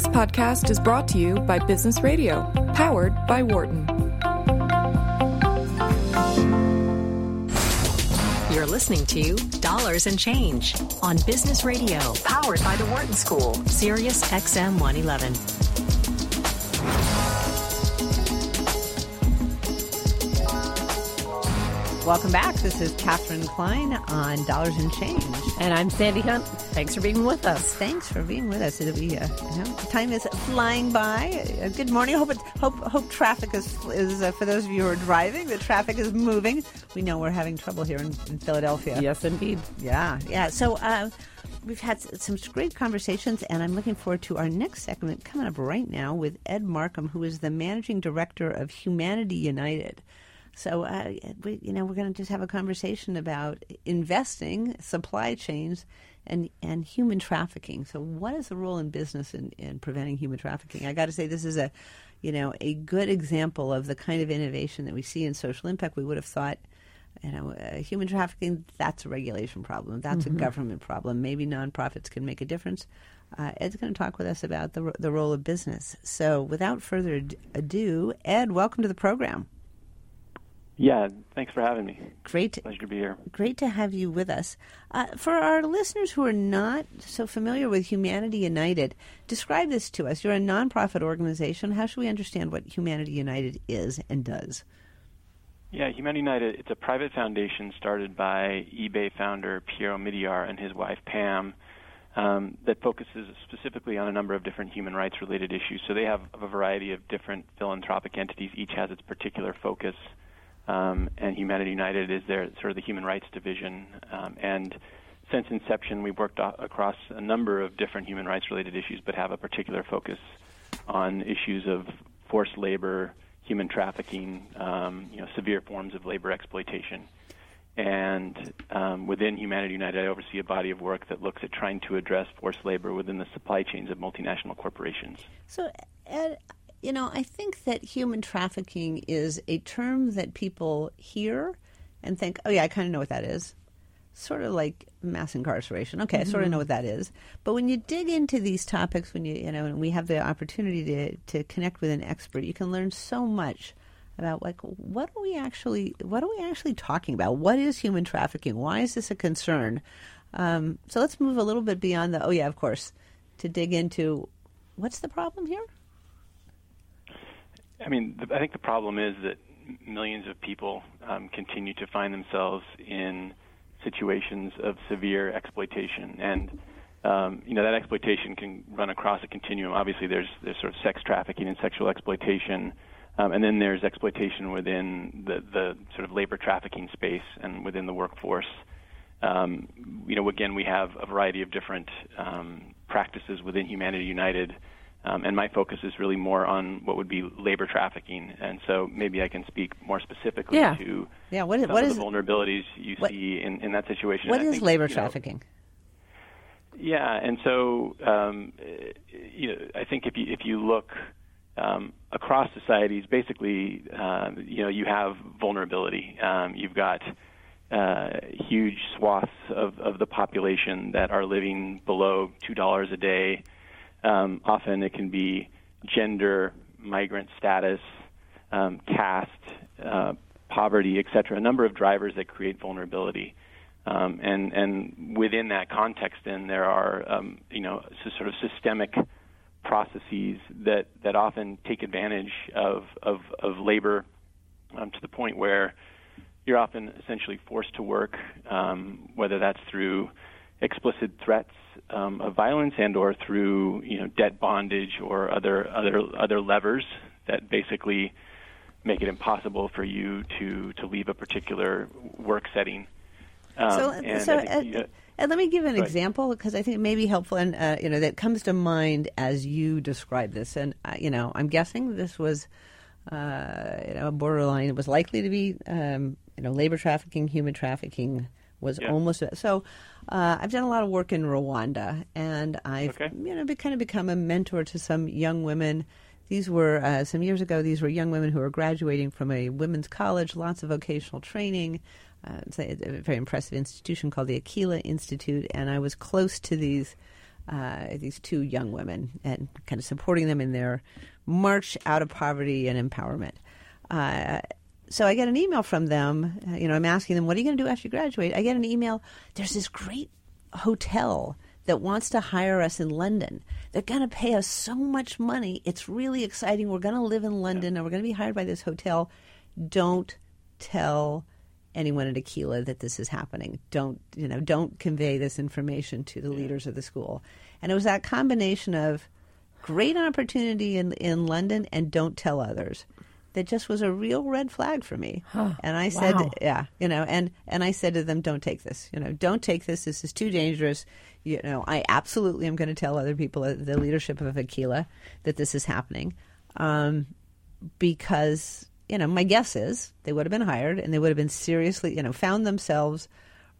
This podcast is brought to you by Business Radio, powered by Wharton. You're listening to Dollars and Change on Business Radio, powered by the Wharton School, Sirius XM 111. Welcome back. This is Katherine Klein on Dollars and Change. And I'm Sandi Hunt. Thanks for being with us. Thanks for being with us. It'll be, uh, you know, time is flying by. Uh, good morning. Hope it, hope hope traffic is is uh, for those of you who are driving. The traffic is moving. We know we're having trouble here in, in Philadelphia. Yes, indeed. Yeah, yeah. So. Uh, We've had some great conversations, and I'm looking forward to our next segment coming up right now with Ed Marcum, who is the managing director of Humanity United. So, uh, we, you know, we're going to just have a conversation about investing, supply chains, and and human trafficking. So, what is the role in business in, in preventing human trafficking? I got to say, this is a, you know, a good example of the kind of innovation that we see in social impact. We would have thought. You know, uh, human trafficking, that's a regulation problem. That's mm-hmm. a government problem. Maybe nonprofits can make a difference. Uh, Ed's going to talk with us about the, the role of business. So, without further ado, Ed, welcome to the program. Yeah, thanks for having me. Great. Pleasure to be here. Great to have you with us. Uh, for our listeners who are not so familiar with Humanity United, describe this to us. You're a nonprofit organization. How should we understand what Humanity United is and does? Yeah, Humanity United, it's a private foundation started by eBay founder Pierre Omidyar and his wife Pam um, that focuses specifically on a number of different human rights related issues. So they have a variety of different philanthropic entities. Each has its particular focus um, and Humanity United is their sort of the human rights division. Um, and since inception, we've worked across a number of different human rights related issues, but have a particular focus on issues of forced labor, human trafficking, um, you know, severe forms of labor exploitation. And um, within Humanity United, I oversee a body of work that looks at trying to address forced labor within the supply chains of multinational corporations. So, Ed, you know, I think that human trafficking is a term that people hear and think, oh, yeah, I kind of know what that is. Sort of like mass incarceration. Okay, mm-hmm. I sort of know what that is. But when you dig into these topics, when you, you know, and we have the opportunity to, to connect with an expert, you can learn so much about like what are we actually what are we actually talking about? What is human trafficking? Why is this a concern? Um, so let's move a little bit beyond the oh yeah, of course, to dig into what's the problem here. I mean, I think the problem is that millions of people um, continue to find themselves in situations of severe exploitation, and um, you know that exploitation can run across a continuum. Obviously, there's there's sort of sex trafficking and sexual exploitation, um, and then there's exploitation within the the sort of labor trafficking space and within the workforce. Um, you know, again, we have a variety of different um, practices within Humanity United um, and my focus is really more on what would be labor trafficking. And so maybe I can speak more specifically yeah. to yeah. What is, some what of is, the vulnerabilities you what, see in, in that situation. What is think, labor know, trafficking? yeah, and so um, you know, I think if you if you look um, across societies, basically, uh, you know, you have vulnerability. Um, you've got uh, huge swaths of, of the population that are living below two dollars a day. Um, often it can be gender, migrant status, um, caste, uh, poverty, etc. A number of drivers that create vulnerability. Um, and and within that context, then there are um, you know sort of systemic processes that that often take advantage of of, of labor um, to the point where you're often essentially forced to work, um, whether that's through explicit threats um, of violence and or through you know debt bondage or other other other levers that basically make it impossible for you to to leave a particular work setting. Um, so, so think, you and let me give an example because I think it may be helpful, and uh, you know that comes to mind as you describe this. And uh, you know, I'm guessing this was, uh, you know, borderline. It was likely to be, um, you know, labor trafficking, human trafficking was yeah. almost so. Uh, I've done a lot of work in Rwanda, and I've okay. you know be, kind of become a mentor to some young women. These were uh, some years ago. These were young women who were graduating from a women's college, lots of vocational training. Uh, it's, a, it's, a, very impressive institution called the Akilah Institute, and I was close to these uh, these two young women and kind of supporting them in their march out of poverty and empowerment. Uh, so I get an email from them. uh, You know, I'm asking them, "What are you going to do after you graduate?" I get an email. There's this great hotel that wants to hire us in London. They're going to pay us so much money. It's really exciting. We're going to live in London and we're going to be hired by this hotel. Don't tell anyone at Akilah that this is happening. Don't, you know, don't convey this information to the leaders of the school. And it was that combination of great opportunity in in London and don't tell others that just was a real red flag for me. And I said, Wow. yeah, you know, and and I said to them, don't take this. You know, don't take this. This is too dangerous. You know, I absolutely am going to tell other people, the leadership of Akilah, that this is happening, um, because you know my guess is they would have been hired and they would have been seriously, you know, found themselves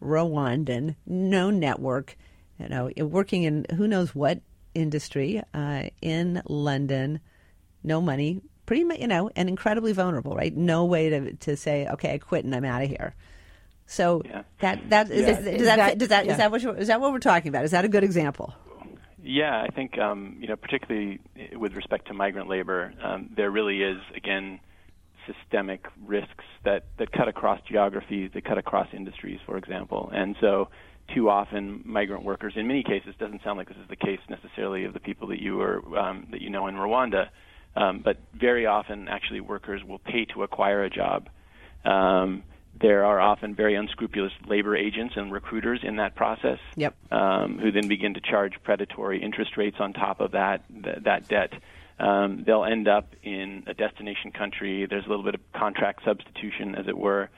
Rwandan, no network, you know, working in who knows what industry uh, in London, no money, pretty much, you know, and incredibly vulnerable, right? No way to to say, okay, I quit and I'm out of here. So Yeah. that that is, Yeah. is, does that does that Yeah. is that what you is that what we're talking about? Is that a good example? Yeah, I think um, you know, particularly with respect to migrant labor, um, there really is again systemic risks that that cut across geographies, that cut across industries, for example, and so. Too often, migrant workers, in many cases, doesn't sound like this is the case necessarily of the people that you are um, that you know in Rwanda, um, but very often, actually, workers will pay to acquire a job. Um, there are often very unscrupulous labor agents and recruiters in that process Yep. um, who then begin to charge predatory interest rates on top of that that, that debt. Um, they'll end up in a destination country. There's a little bit of contract substitution, as it were,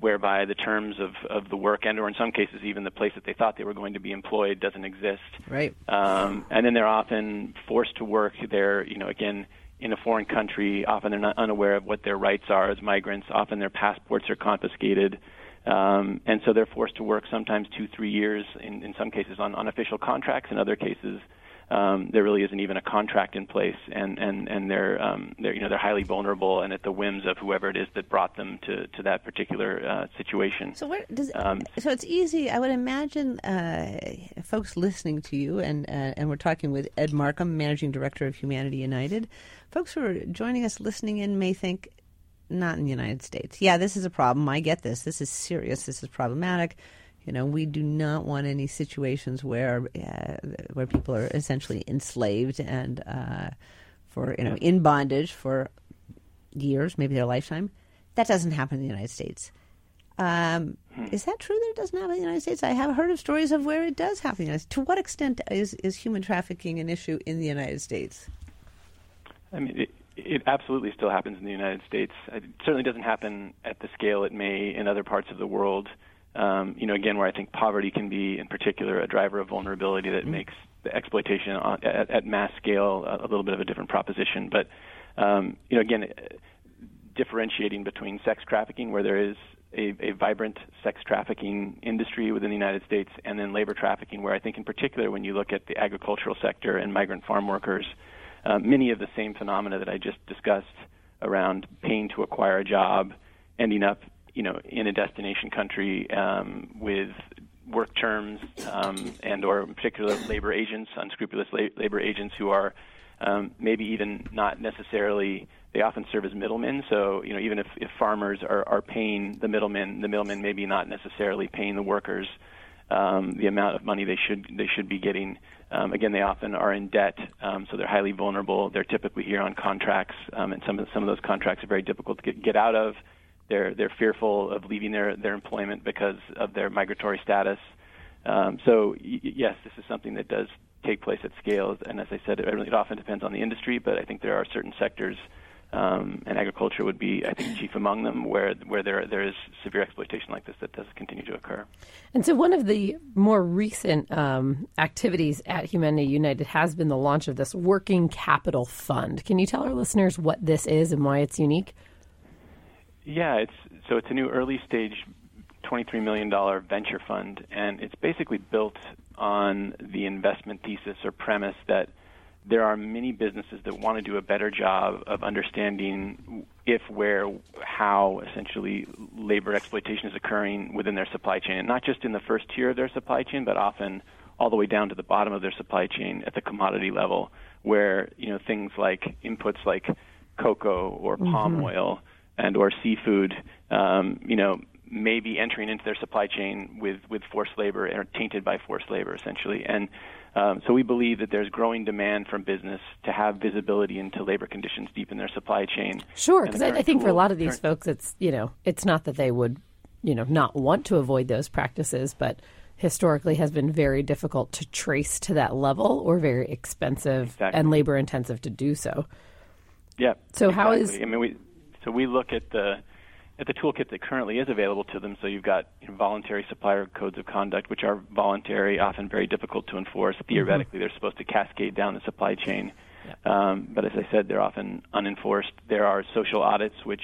whereby the terms of, of the work and, or in some cases, even the place that they thought they were going to be employed doesn't exist. Right. Um, and then they're often forced to work. They're, you know, again, in a foreign country. Often they're not unaware of what their rights are as migrants. Often their passports are confiscated. Um, and so they're forced to work sometimes two, three years, in, in some cases on unofficial contracts, in other cases, um, there really isn't even a contract in place, and and and they're um, they're you know they're highly vulnerable and at the whims of whoever it is that brought them to to that particular uh, situation. So where does Um, so it's easy. I would imagine uh, folks listening to you, and uh, and we're talking with Ed Marcum, managing director of Humanity United. Folks who are joining us, listening in, may think, not in the United States. Yeah, this is a problem. I get this. This is serious. This is problematic. You know, we do not want any situations where uh, where people are essentially enslaved and uh, for you know in bondage for years, maybe their lifetime. That doesn't happen in the United States. Um, is that true that it doesn't happen in the United States? I have heard of stories of where it does happen in the United States. To what extent is, is human trafficking an issue in the United States? I mean, it, it absolutely still happens in the United States. It certainly doesn't happen at the scale it may in other parts of the world. Um, you know, again, where I think poverty can be, in particular, a driver of vulnerability that makes the exploitation on, at, at mass scale a, a little bit of a different proposition. But um, you know, again, uh, differentiating between sex trafficking, where there is a, a vibrant sex trafficking industry within the United States, and then labor trafficking, where I think, in particular, when you look at the agricultural sector and migrant farm workers, uh, many of the same phenomena that I just discussed around paying to acquire a job, ending up, you know, in a destination country um, with work terms um, and or in particular labor agents, unscrupulous la- labor agents who are um, maybe even not necessarily they often serve as middlemen. So you know even if, if farmers are, are paying the middlemen, the middlemen maybe not necessarily paying the workers um, the amount of money they should they should be getting. Um, again, they often are in debt, um, so they're highly vulnerable. They're typically here on contracts, um, and some of some of those contracts are very difficult to get, get out of. They're they're fearful of leaving their their employment because of their migratory status. Um, so y- yes, this is something that does take place at scale, and as I said, it, it often depends on the industry. But I think there are certain sectors, um, and agriculture would be, I think, chief among them, where where there there is severe exploitation like this that does continue to occur. And so, one of the more recent um, activities at Humanity United has been the launch of this Working Capital Fund. Can you tell our listeners what this is and why it's unique? Yeah, it's so it's a new early stage, twenty-three million dollar venture fund, and it's basically built on the investment thesis or premise that there are many businesses that want to do a better job of understanding if, where, how essentially labor exploitation is occurring within their supply chain, and not just in the first tier of their supply chain, but often all the way down to the bottom of their supply chain at the commodity level, where you know things like inputs like cocoa or palm mm-hmm. oil and or seafood, um, you know, may be entering into their supply chain with, with forced labor or tainted by forced labor, essentially. And um, so we believe that there's growing demand from business to have visibility into labor conditions deep in their supply chain. Sure, because I, I, think for a lot of these current, folks, it's you know, it's not that they would, you know, not want to avoid those practices, but historically has been very difficult to trace to that level or very expensive exactly. and labor intensive to do so. Yeah. So exactly. how is I mean we so we look at the at the toolkit that currently is available to them. So you've got you know, voluntary supplier codes of conduct, which are voluntary, often very difficult to enforce. Mm-hmm. Theoretically, mm-hmm. they're supposed to cascade down the supply chain, yeah. um, but as I said, they're often unenforced. There are social audits, which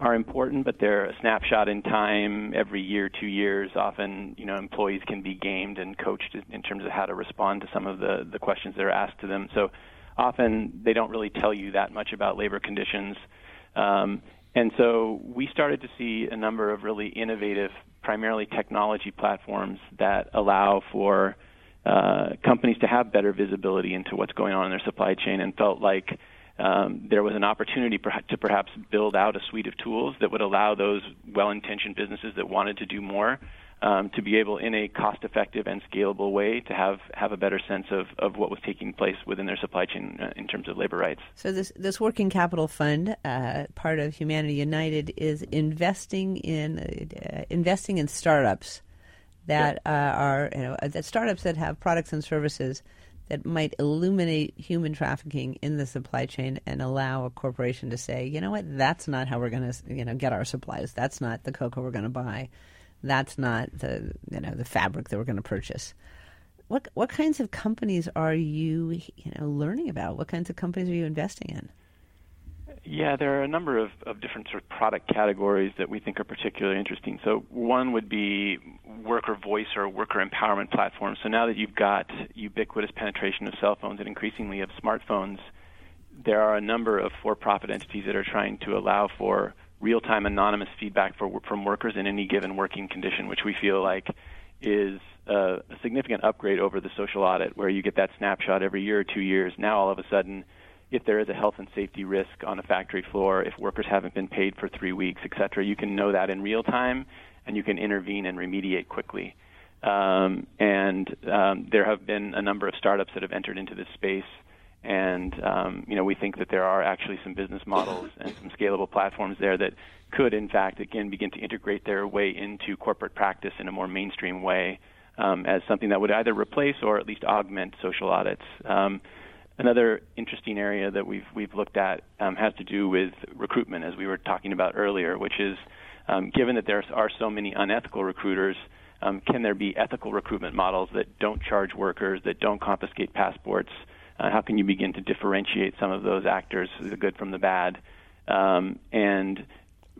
are important, but they're a snapshot in time. Every year, two years, often you know employees can be gamed and coached in terms of how to respond to some of the the questions that are asked to them. So often they don't really tell you that much about labor conditions. Um, and so we started to see a number of really innovative, primarily technology platforms that allow for uh, companies to have better visibility into what's going on in their supply chain and felt like um, there was an opportunity to perhaps build out a suite of tools that would allow those well intentioned businesses that wanted to do more um, to be able, in a cost-effective and scalable way, to have have a better sense of, of what was taking place within their supply chain uh, in terms of labor rights. So this this working capital fund, uh, part of Humanity United, is investing in uh, investing in startups that uh, are you know uh, that startups that have products and services that might illuminate human trafficking in the supply chain and allow a corporation to say, you know what, that's not how we're going to you know get our supplies. That's not the cocoa we're going to buy that's not the you know the fabric that we're going to purchase. What what kinds of companies are you you know learning about? What kinds of companies are you investing in? Yeah, there are a number of, of different sort of product categories that we think are particularly interesting. So one would be worker voice or worker empowerment platforms. So now that you've got ubiquitous penetration of cell phones and increasingly of smartphones, there are a number of for-profit entities that are trying to allow for real-time anonymous feedback for, from workers in any given working condition, which we feel like is a, a significant upgrade over the social audit, where you get that snapshot every year or two years. Now, all of a sudden, if there is a health and safety risk on a factory floor, if workers haven't been paid for three weeks, et cetera, you can know that in real time, and you can intervene and remediate quickly. Um, and um, there have been a number of startups that have entered into this space and um, you know, we think that there are actually some business models and some scalable platforms there that could, in fact, again, begin to integrate their way into corporate practice in a more mainstream way um, as something that would either replace or at least augment social audits. Um, another interesting area that we've we've looked at um, has to do with recruitment, as we were talking about earlier, which is um, given that there are so many unethical recruiters. Um, can there be ethical recruitment models that don't charge workers, that don't confiscate passports, uh, how can you begin to differentiate some of those actors, the good from the bad, um, and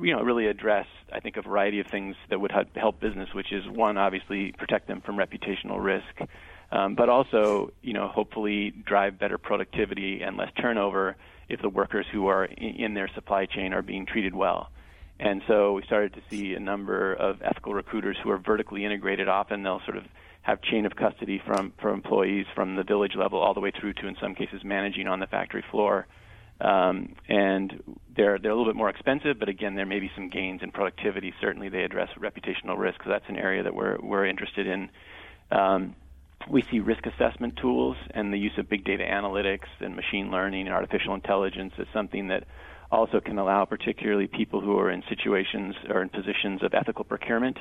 you know really address I think a variety of things that would help business, which is one obviously protect them from reputational risk, um, but also you know hopefully drive better productivity and less turnover if the workers who are in, in their supply chain are being treated well. And so we started to see a number of ethical recruiters who are vertically integrated. Often they'll sort of have chain of custody from for employees from the village level all the way through to in some cases managing on the factory floor. Um, and they're they're a little bit more expensive, but again, there may be some gains in productivity. Certainly, they address reputational risk. So that's an area that we're we're interested in. Um, we see risk assessment tools and the use of big data analytics and machine learning and artificial intelligence as something that also can allow, particularly people who are in situations or in positions of ethical procurement,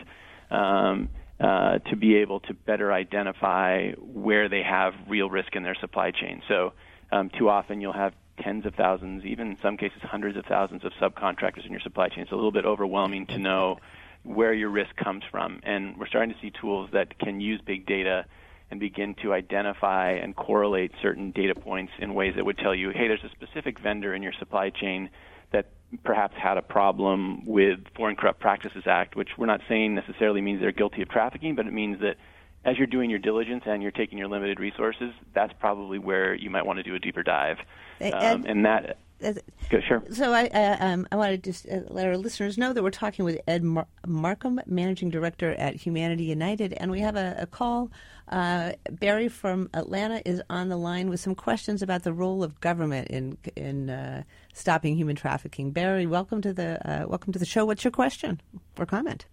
um, uh, to be able to better identify where they have real risk in their supply chain. So, um, too often you'll have tens of thousands, even in some cases hundreds of thousands of subcontractors in your supply chain. It's a little bit overwhelming to know where your risk comes from. And we're starting to see tools that can use big data and begin to identify and correlate certain data points in ways that would tell you, hey, there's a specific vendor in your supply chain that perhaps had a problem with Foreign Corrupt Practices Act, which we're not saying necessarily means they're guilty of trafficking, but it means that as you're doing your diligence and you're taking your limited resources, that's probably where you might want to do a deeper dive. Um, and that sure. So I uh, um, I want to just uh, let our listeners know that we're talking with Ed Mar- Marcum, managing director at Humanity United, and we have a, a call. Uh, Barry from Atlanta is on the line with some questions about the role of government in in uh, stopping human trafficking. Barry, welcome to the uh, welcome to the show. What's your question or comment?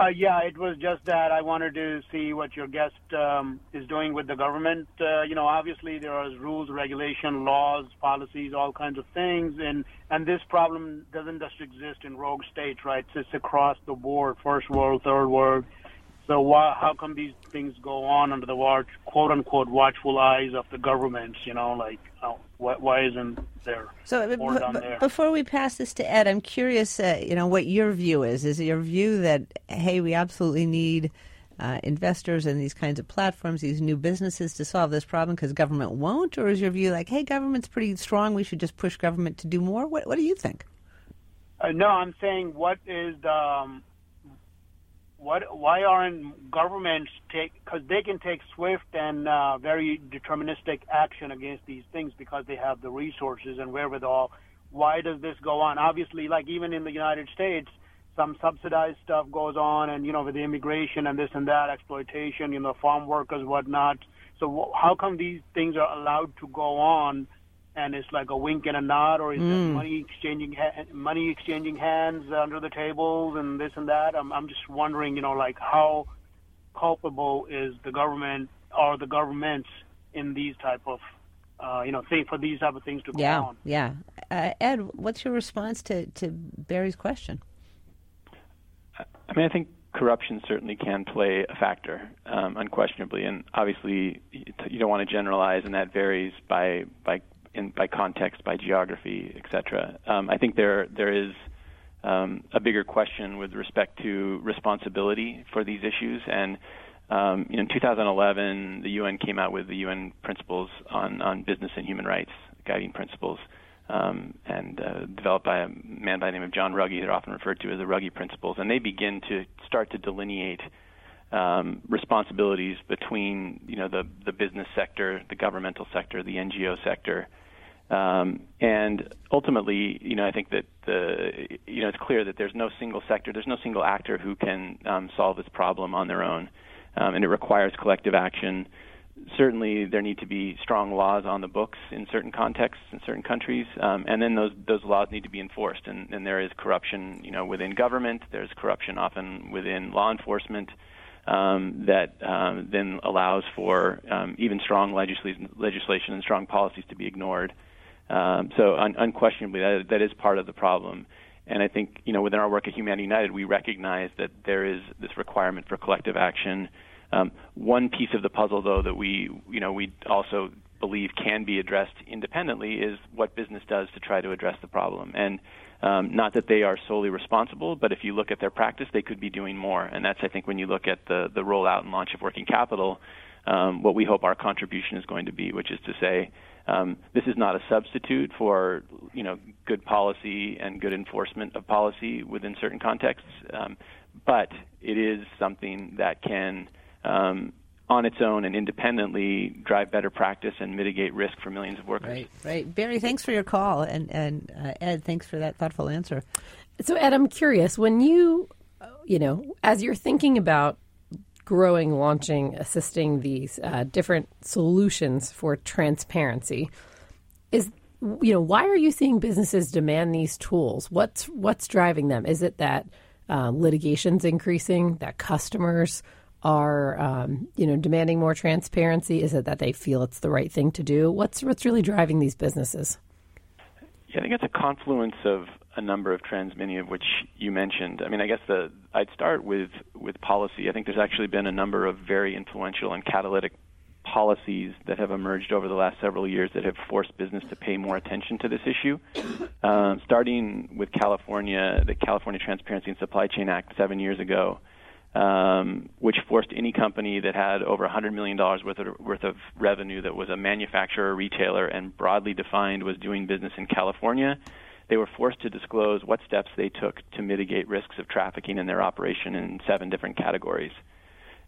Uh, yeah, it was just that I wanted to see what your guest um, is doing with the government. Uh, you know, obviously there are rules, regulation, laws, policies, all kinds of things, and and this problem doesn't just exist in rogue states, right? It's across the board, first world, third world. So why, how come these things go on under the watch, quote unquote, watchful eyes of the governments? You know, like uh, why, why, isn't there so more b- done b- there? before we pass this to Ed, I'm curious. Uh, you know what your view is? Is your view that hey, we absolutely need uh, investors and these kinds of platforms, these new businesses to solve this problem because government won't, or is your view like hey, government's pretty strong, we should just push government to do more? What What do you think? Uh, no, I'm saying what is the um, what? Why aren't governments take? Because they can take swift and uh, very deterministic action against these things because they have the resources and wherewithal. Why does this go on? Obviously, like even in the United States, some subsidized stuff goes on, and you know with the immigration and this and that exploitation, you know, farm workers, whatnot. So how come these things are allowed to go on? And it's like a wink and a nod, or is Mm. it money exchanging ha- money exchanging hands under the tables and this and that? I'm I'm just wondering, you know, like how culpable is the government or the governments in these type of uh, you know thing for these type of things to go Yeah, on? yeah. Uh, Ed, what's your response to to Barry's question? I mean, I think corruption certainly can play a factor, um, unquestionably, and obviously you don't want to generalize, and that varies by by in, by context, by geography, etc. Um, I think there there is um, a bigger question with respect to responsibility for these issues, and um, in 2011, the UN came out with the UN principles on on business and human rights, guiding principles. Um, and uh, developed by a man by the name of John Ruggie. They're often referred to as the Ruggie Principles, and they begin to start to delineate um, responsibilities between you know the the business sector, the governmental sector, the NGO sector, um, and ultimately, you know, I think that the you know it's clear that there's no single sector, there's no single actor who can um, solve this problem on their own, um, and it requires collective action. Certainly, there need to be strong laws on the books in certain contexts in certain countries, um, and then those those laws need to be enforced. And, and there is corruption, you know, within government. There's corruption often within law enforcement um, that um, then allows for um, even strong legislation, legislation and strong policies to be ignored. Um, so un- unquestionably, that, that is part of the problem. And I think you know within our work at Humanity United, we recognize that there is this requirement for collective action. Um, one piece of the puzzle, though, that we you know we also believe can be addressed independently is what business does to try to address the problem. And um, not that they are solely responsible, but if you look at their practice, they could be doing more. And that's, I think, when you look at the, the rollout and launch of working capital, um, what we hope our contribution is going to be, which is to say, um, this is not a substitute for, you know, good policy and good enforcement of policy within certain contexts, um, but it is something that can um, on its own and independently drive better practice and mitigate risk for millions of workers. Right, right. Barry, thanks for your call, and and uh, Ed, thanks for that thoughtful answer. So, Ed, I'm curious when you, you know, as you're thinking about growing, launching, assisting these uh, different solutions for transparency, is you know why are you seeing businesses demand these tools? What's what's driving them? Is it that uh, litigation's increasing, that customers are um, you know demanding more transparency? Is it that they feel it's the right thing to do? What's what's really driving these businesses? Yeah, I think it's a confluence of a number of trends, many of which you mentioned. I mean, I guess the I'd start with with policy. I think there's actually been a number of very influential and catalytic policies that have emerged over the last several years that have forced business to pay more attention to this issue. Um, starting with California, the California Transparency and Supply Chain Act seven years ago, um, which forced any company that had over $100 million worth of, worth of revenue that was a manufacturer retailer and broadly defined was doing business in California, they were forced to disclose what steps they took to mitigate risks of trafficking in their operation in seven different categories.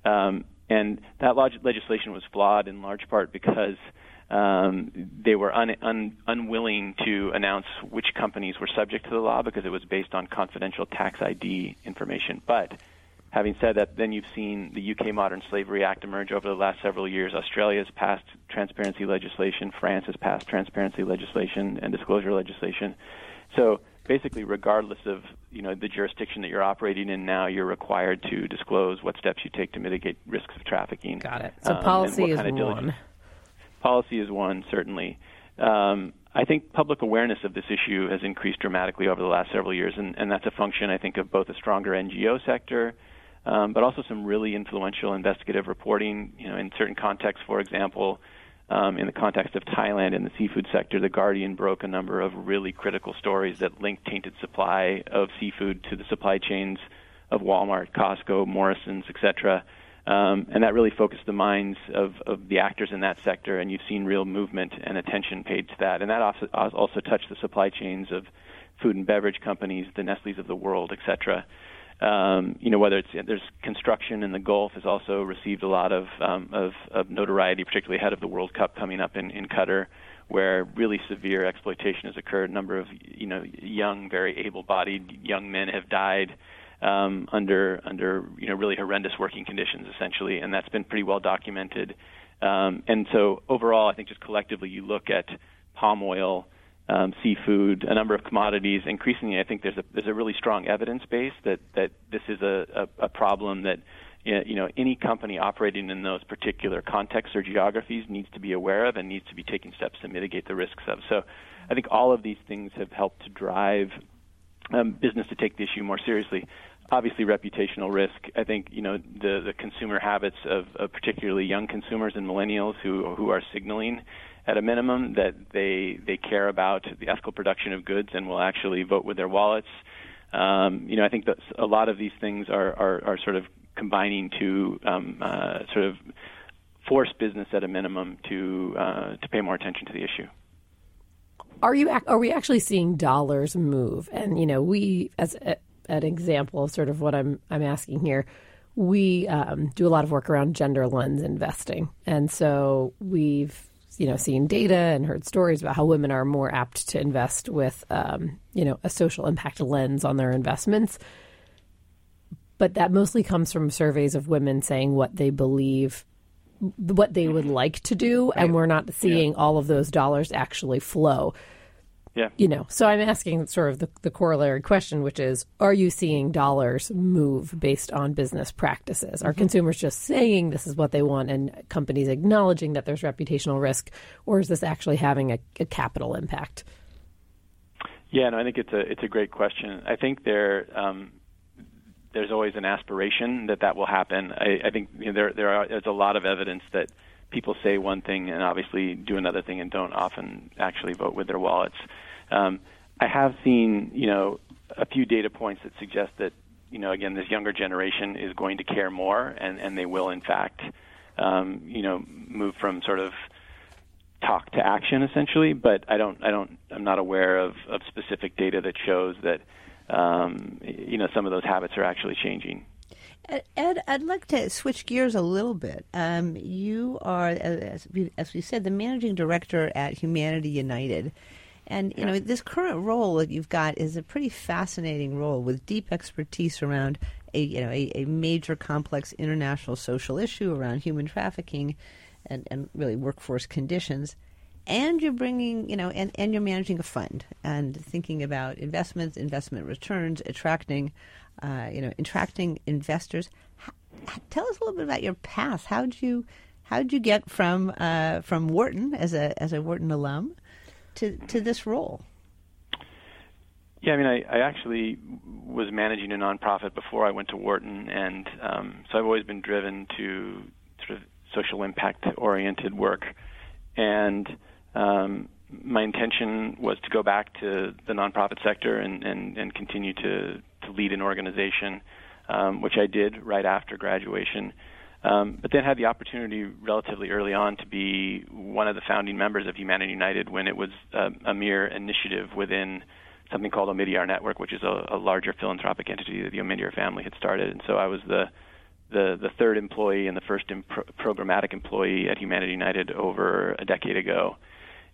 Um, and that log- legislation was flawed in large part because um, they were un, un, unwilling to announce which companies were subject to the law because it was based on confidential tax ID information. But having said that, then you've seen the UK Modern Slavery Act emerge over the last several years. Australia has passed transparency legislation. France has passed transparency legislation and disclosure legislation. So basically, regardless of you know the jurisdiction that you're operating in now, you're required to disclose what steps you take to mitigate risks of trafficking. Got it. So um, policy is one. Policy is one, certainly. Um, I think public awareness of this issue has increased dramatically over the last several years, and, and that's a function, I think, of both a stronger NGO sector, um, but also some really influential investigative reporting. You know, in certain contexts, for example, um, in the context of Thailand in the seafood sector, The Guardian broke a number of really critical stories that linked tainted supply of seafood to the supply chains of Walmart, Costco, Morrison's, etc. Um, and that really focused the minds of, of the actors in that sector, and you've seen real movement and attention paid to that. And that also, also touched the supply chains of food and beverage companies, the Nestle's of the world, etc. Um, you know, whether it's there's construction in the Gulf has also received a lot of, um, of, of notoriety, particularly ahead of the World Cup coming up in, in Qatar, where really severe exploitation has occurred. A number of you know young, very able-bodied young men have died um, under under you know really horrendous working conditions, essentially, and that's been pretty well documented. Um, and so overall, I think just collectively, you look at palm oil um, seafood, a number of commodities. Increasingly, I think there's a there's a really strong evidence base that that this is a, a, a problem that you know any company operating in those particular contexts or geographies needs to be aware of and needs to be taking steps to mitigate the risks of. So, I think all of these things have helped to drive um, business to take the issue more seriously. Obviously, reputational risk. I think you know the the consumer habits of, of particularly young consumers and millennials who who are signaling at a minimum that they they care about the ethical production of goods and will actually vote with their wallets. Um, you know, I think that a lot of these things are are, are sort of combining to um, uh, sort of force business at a minimum to uh, to pay more attention to the issue. Are you are we actually seeing dollars move? And you know, we as an example of sort of what I'm I'm asking here we um, do a lot of work around gender lens investing. And so we've you know, seen data and heard stories about how women are more apt to invest with, um, you know, a social impact lens on their investments. But that mostly comes from surveys of women saying what they believe, what they would like to do, and we're not seeing yeah. all of those dollars actually flow. Yeah. You know, so I'm asking sort of the, the corollary question, which is Are you seeing dollars move based on business practices? Are mm-hmm. consumers just saying this is what they want and companies acknowledging that there's reputational risk, or is this actually having a, a capital impact? Yeah, no, I think it's a it's a great question. I think there um, there's always an aspiration that that will happen. I, I think you know, there there are there's a lot of evidence that people say one thing and obviously do another thing and don't often actually vote with their wallets. Um, I have seen, you know, a few data points that suggest that, you know, again, this younger generation is going to care more, and, and they will, in fact, um, you know, move from sort of talk to action, essentially. But I don't, I don't, I'm not aware of, of specific data that shows that, um, you know, some of those habits are actually changing. Ed, I'd like to switch gears a little bit. Um, you are, as we, as we, said, the managing director at Humanity United. And you know this current role that you've got is a pretty fascinating role with deep expertise around a you know a, a major complex international social issue around human trafficking and, and really workforce conditions and you're bringing, you know, and, and you're managing a fund and thinking about investments, investment returns, attracting uh, you know, attracting investors. Tell us a little bit about your path. How did you how did you get from uh, from Wharton as a as a Wharton alum to to this role? Yeah, I mean, I, I actually was managing a nonprofit before I went to Wharton, and um, so I've always been driven to sort of social impact oriented work. And um, my intention was to go back to the nonprofit sector and, and, and continue to, to lead an organization, um, which I did right after graduation. Um, but then had the opportunity relatively early on to be one of the founding members of Humanity United when it was a, a mere initiative within something called Omidyar Network, which is a, a larger philanthropic entity that the Omidyar family had started. And so I was the the the third employee and the first pro- programmatic employee at Humanity United over a decade ago,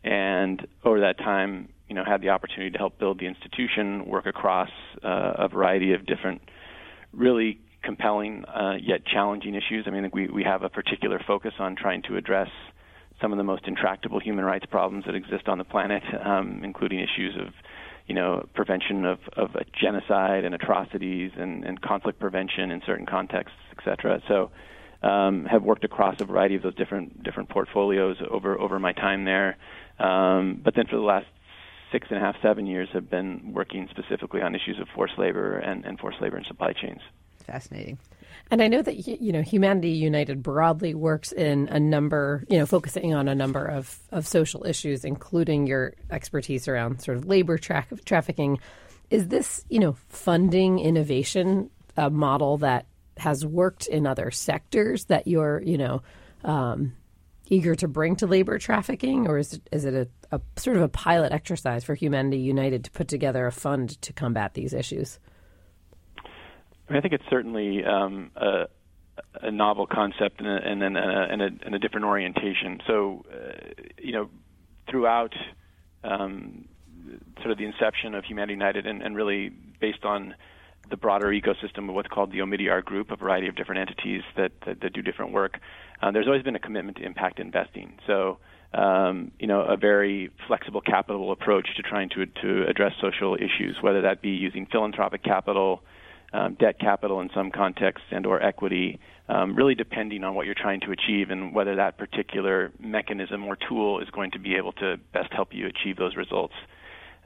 and over that time, you know, had the opportunity to help build the institution, work across uh, a variety of different, really compelling uh, yet challenging issues. I mean, we we have a particular focus on trying to address some of the most intractable human rights problems that exist on the planet, um, including issues of you know, prevention of, of genocide and atrocities and, and conflict prevention in certain contexts, et cetera. So, um, have worked across a variety of those different different portfolios over over my time there. Um, but then for the last six and a half, seven years, have been working specifically on issues of forced labor and, and forced labor and supply chains. Fascinating. And I know that you know Humanity United broadly works in a number, you know, focusing on a number of, of social issues, including your expertise around sort of labor tra- trafficking. Is this, you know, funding innovation a model that has worked in other sectors that you're, you know, um, eager to bring to labor trafficking, or is it, is it a, a sort of a pilot exercise for Humanity United to put together a fund to combat these issues? I, mean, I think it's certainly um, a, a, novel concept and, a, and and, and a, different orientation. So, uh, you know, throughout um, sort of the inception of Humanity United, and, really based on the broader ecosystem of what's called the Omidyar Group, a variety of different entities that that, that do different work. Uh, there's always been a commitment to impact investing. So. Um, you know, a very flexible capital approach to trying to to address social issues, whether that be using philanthropic capital, um, debt capital in some contexts and or equity, um, really depending on what you're trying to achieve and whether that particular mechanism or tool is going to be able to best help you achieve those results.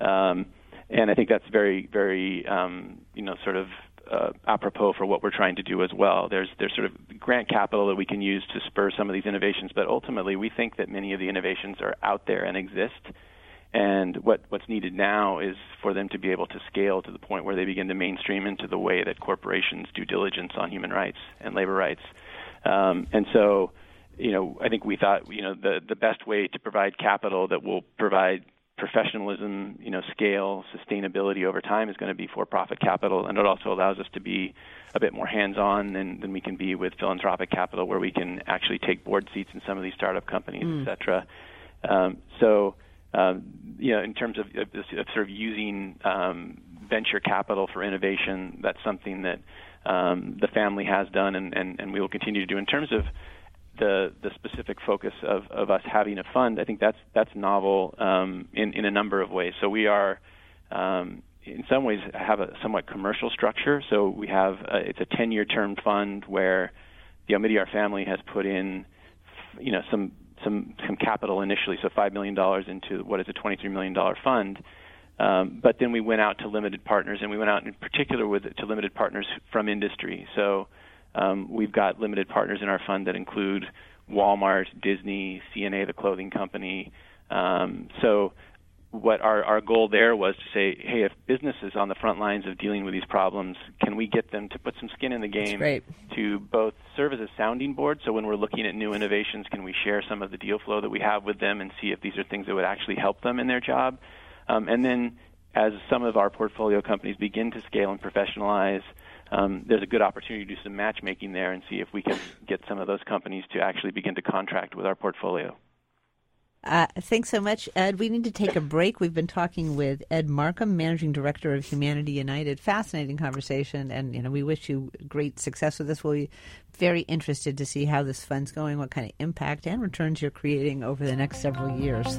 Um, and I think that's very, very, um, you know, sort of uh, apropos for what we're trying to do as well. There's there's sort of grant capital that we can use to spur some of these innovations, but ultimately we think that many of the innovations are out there and exist and what, what's needed now is for them to be able to scale to the point where they begin to mainstream into the way that corporations do diligence on human rights and labor rights. Um, and so, you know, I think we thought, you know, the, the best way to provide capital that will provide professionalism, you know, scale, sustainability over time is going to be for-profit capital, and it also allows us to be a bit more hands-on than, than we can be with philanthropic capital, where we can actually take board seats in some of these startup companies, mm. et cetera. Um, so um, you know, in terms of, of, of sort of using um, venture capital for innovation, that's something that um, the family has done and, and, and we will continue to do. In terms of the the specific focus of, of us having a fund, I think that's that's novel um, in in a number of ways. So we are. Um, in some ways, have a somewhat commercial structure. So we have a, it's a 10-year term fund where the Omidyar family has put in, you know, some some some capital initially, so five million dollars into what is a twenty three million dollar fund. Um, but then we went out to limited partners, and we went out in particular with to limited partners from industry. So um, we've got limited partners in our fund that include Walmart, Disney, C&A, the clothing company. Um, so what our, our goal there was to say, hey, if businesses on the front lines of dealing with these problems, can we get them to put some skin in the game to both serve as a sounding board? So when we're looking at new innovations, can we share some of the deal flow that we have with them and see if these are things that would actually help them in their job? Um, and then as some of our portfolio companies begin to scale and professionalize, um, there's a good opportunity to do some matchmaking there and see if we can get some of those companies to actually begin to contract with our portfolio. Uh, thanks so much, Ed. We need to take a break. We've been talking with Ed Marcum, Managing Director of Humanity United. Fascinating conversation, and you know we wish you great success with this. We'll be very interested to see how this fund's going, what kind of impact and returns you're creating over the next several years.